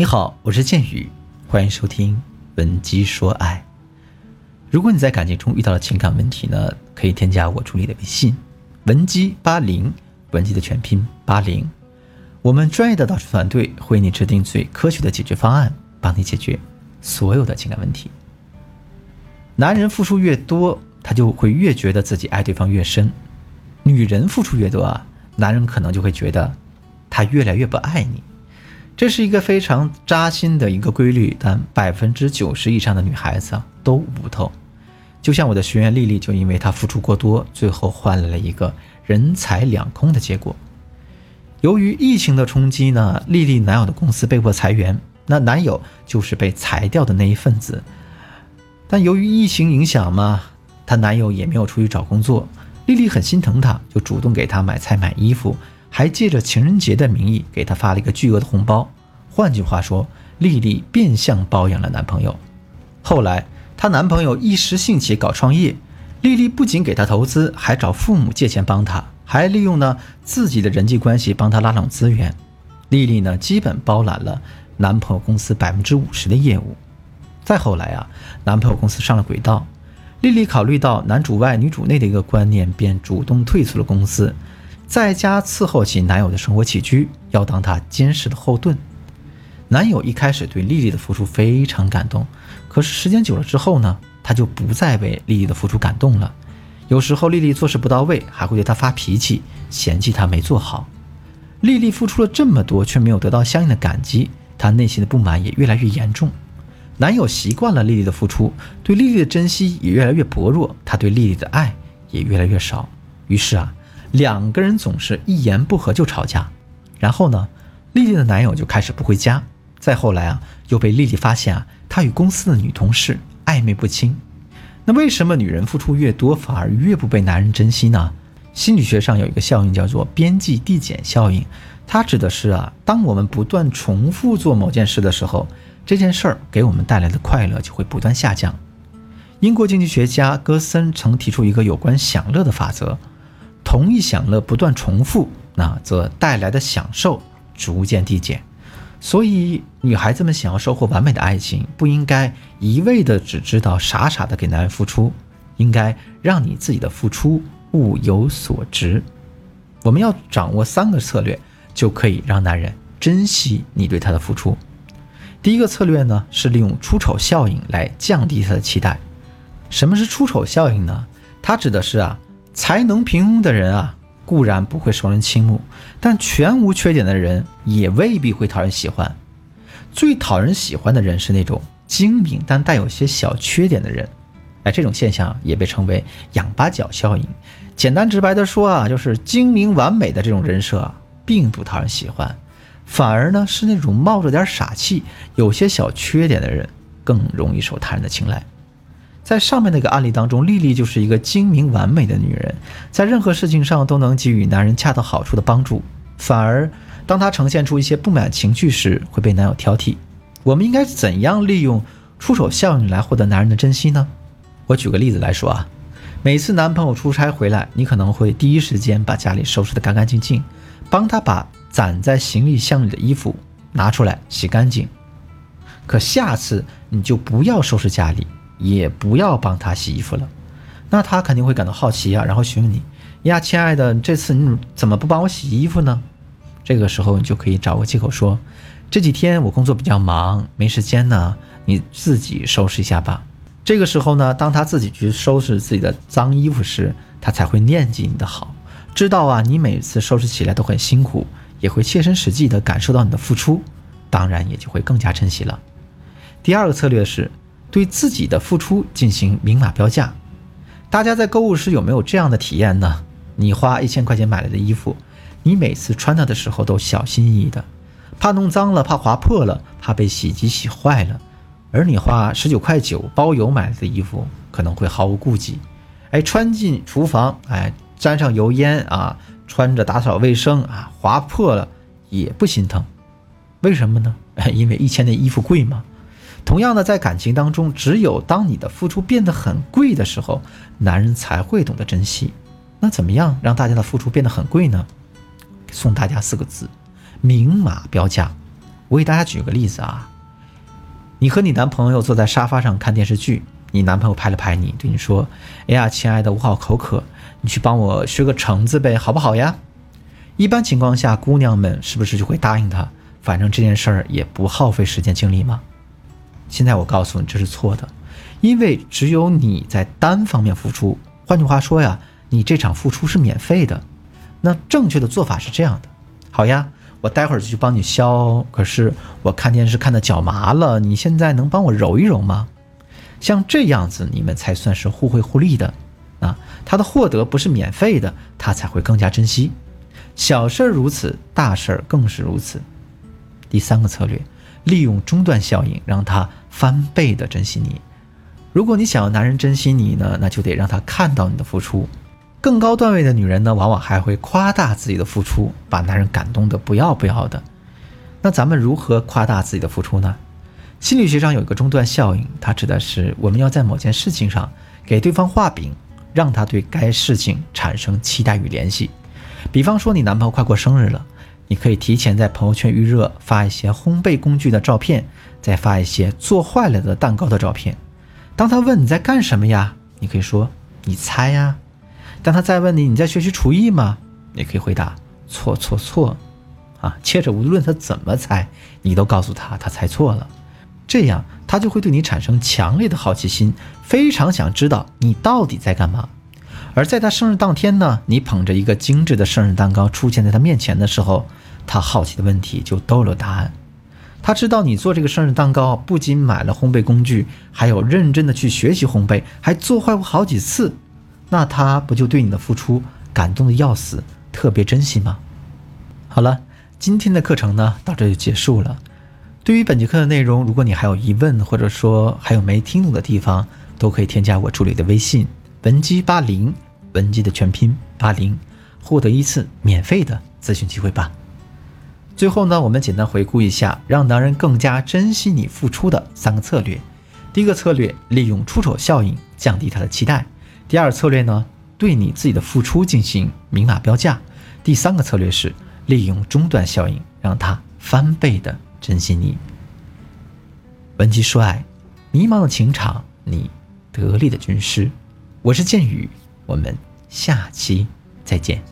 你好，我是剑宇，欢迎收听《文姬说爱》。如果你在感情中遇到了情感问题呢，可以添加我助理的微信“文姬八零”，文姬的全拼八零。我们专业的导师团队会为你制定最科学的解决方案，帮你解决所有的情感问题。男人付出越多，他就会越觉得自己爱对方越深；女人付出越多啊，男人可能就会觉得他越来越不爱你。这是一个非常扎心的一个规律，但百分之九十以上的女孩子啊都悟不透。就像我的学员丽丽，就因为她付出过多，最后换来了一个人财两空的结果。由于疫情的冲击呢，丽丽男友的公司被迫裁员，那男友就是被裁掉的那一份子。但由于疫情影响嘛，她男友也没有出去找工作，丽丽很心疼他，就主动给他买菜买衣服。还借着情人节的名义给她发了一个巨额的红包，换句话说，丽丽变相包养了男朋友。后来，她男朋友一时兴起搞创业，丽丽不仅给他投资，还找父母借钱帮他，还利用呢自己的人际关系帮他拉拢资源。丽丽呢，基本包揽了男朋友公司百分之五十的业务。再后来啊，男朋友公司上了轨道，丽丽考虑到男主外女主内的一个观念，便主动退出了公司。在家伺候起男友的生活起居，要当他坚实的后盾。男友一开始对丽丽的付出非常感动，可是时间久了之后呢，他就不再为丽丽的付出感动了。有时候丽丽做事不到位，还会对他发脾气，嫌弃他没做好。丽丽付出了这么多，却没有得到相应的感激，她内心的不满也越来越严重。男友习惯了丽丽的付出，对丽丽的珍惜也越来越薄弱，他对丽丽的爱也越来越少。于是啊。两个人总是一言不合就吵架，然后呢，丽丽的男友就开始不回家。再后来啊，又被丽丽发现啊，他与公司的女同事暧昧不清。那为什么女人付出越多，反而越不被男人珍惜呢？心理学上有一个效应叫做边际递减效应，它指的是啊，当我们不断重复做某件事的时候，这件事儿给我们带来的快乐就会不断下降。英国经济学家戈森曾提出一个有关享乐的法则。同一享乐不断重复，那则带来的享受逐渐递减。所以，女孩子们想要收获完美的爱情，不应该一味的只知道傻傻的给男人付出，应该让你自己的付出物有所值。我们要掌握三个策略，就可以让男人珍惜你对他的付出。第一个策略呢，是利用出丑效应来降低他的期待。什么是出丑效应呢？它指的是啊。才能平庸的人啊，固然不会受人倾慕，但全无缺点的人也未必会讨人喜欢。最讨人喜欢的人是那种精明但带有些小缺点的人。哎，这种现象也被称为“仰八角效应”。简单直白的说啊，就是精明完美的这种人设啊并不讨人喜欢，反而呢是那种冒着点傻气、有些小缺点的人更容易受他人的青睐。在上面那个案例当中，丽丽就是一个精明完美的女人，在任何事情上都能给予男人恰到好处的帮助。反而，当她呈现出一些不满情绪时，会被男友挑剔。我们应该怎样利用出手效应来获得男人的珍惜呢？我举个例子来说啊，每次男朋友出差回来，你可能会第一时间把家里收拾得干干净净，帮他把攒在行李箱里的衣服拿出来洗干净。可下次你就不要收拾家里。也不要帮他洗衣服了，那他肯定会感到好奇啊，然后询问你呀，亲爱的，这次你怎么不帮我洗衣服呢？这个时候你就可以找个借口说，这几天我工作比较忙，没时间呢，你自己收拾一下吧。这个时候呢，当他自己去收拾自己的脏衣服时，他才会念及你的好，知道啊，你每次收拾起来都很辛苦，也会切身实际的感受到你的付出，当然也就会更加珍惜了。第二个策略是。对自己的付出进行明码标价，大家在购物时有没有这样的体验呢？你花一千块钱买来的衣服，你每次穿它的时候都小心翼翼的，怕弄脏了，怕划破了，怕被洗衣机洗坏了。而你花十九块九包邮买来的衣服，可能会毫无顾忌，哎，穿进厨房，哎，沾上油烟啊，穿着打扫卫生啊，划破了也不心疼，为什么呢？因为一千的衣服贵吗？同样的，在感情当中，只有当你的付出变得很贵的时候，男人才会懂得珍惜。那怎么样让大家的付出变得很贵呢？送大家四个字：明码标价。我给大家举个例子啊，你和你男朋友坐在沙发上看电视剧，你男朋友拍了拍你，对你说：“哎呀，亲爱的，我好口渴，你去帮我削个橙子呗，好不好呀？”一般情况下，姑娘们是不是就会答应他？反正这件事儿也不耗费时间精力嘛？现在我告诉你，这是错的，因为只有你在单方面付出。换句话说呀，你这场付出是免费的。那正确的做法是这样的：好呀，我待会儿就去帮你削。可是我看电视看的脚麻了，你现在能帮我揉一揉吗？像这样子，你们才算是互惠互利的。啊，他的获得不是免费的，他才会更加珍惜。小事如此，大事更是如此。第三个策略，利用中断效应，让他翻倍的珍惜你。如果你想要男人珍惜你呢，那就得让他看到你的付出。更高段位的女人呢，往往还会夸大自己的付出，把男人感动的不要不要的。那咱们如何夸大自己的付出呢？心理学上有一个中断效应，它指的是我们要在某件事情上给对方画饼，让他对该事情产生期待与联系。比方说，你男朋友快过生日了。你可以提前在朋友圈预热，发一些烘焙工具的照片，再发一些做坏了的蛋糕的照片。当他问你在干什么呀，你可以说你猜呀。当他再问你你在学习厨艺吗，你可以回答错错错。啊，接着无论他怎么猜，你都告诉他他猜错了，这样他就会对你产生强烈的好奇心，非常想知道你到底在干嘛。而在他生日当天呢，你捧着一个精致的生日蛋糕出现在他面前的时候，他好奇的问题就都有答案。他知道你做这个生日蛋糕不仅买了烘焙工具，还有认真的去学习烘焙，还做坏过好几次。那他不就对你的付出感动的要死，特别珍惜吗？好了，今天的课程呢到这就结束了。对于本节课的内容，如果你还有疑问，或者说还有没听懂的地方，都可以添加我助理的微信。文姬八零，文姬的全拼八零，获得一次免费的咨询机会吧。最后呢，我们简单回顾一下，让男人更加珍惜你付出的三个策略。第一个策略，利用出丑效应降低他的期待；第二策略呢，对你自己的付出进行明码标价；第三个策略是利用中断效应，让他翻倍的珍惜你。文姬说爱，迷茫的情场，你得力的军师。我是剑宇，我们下期再见。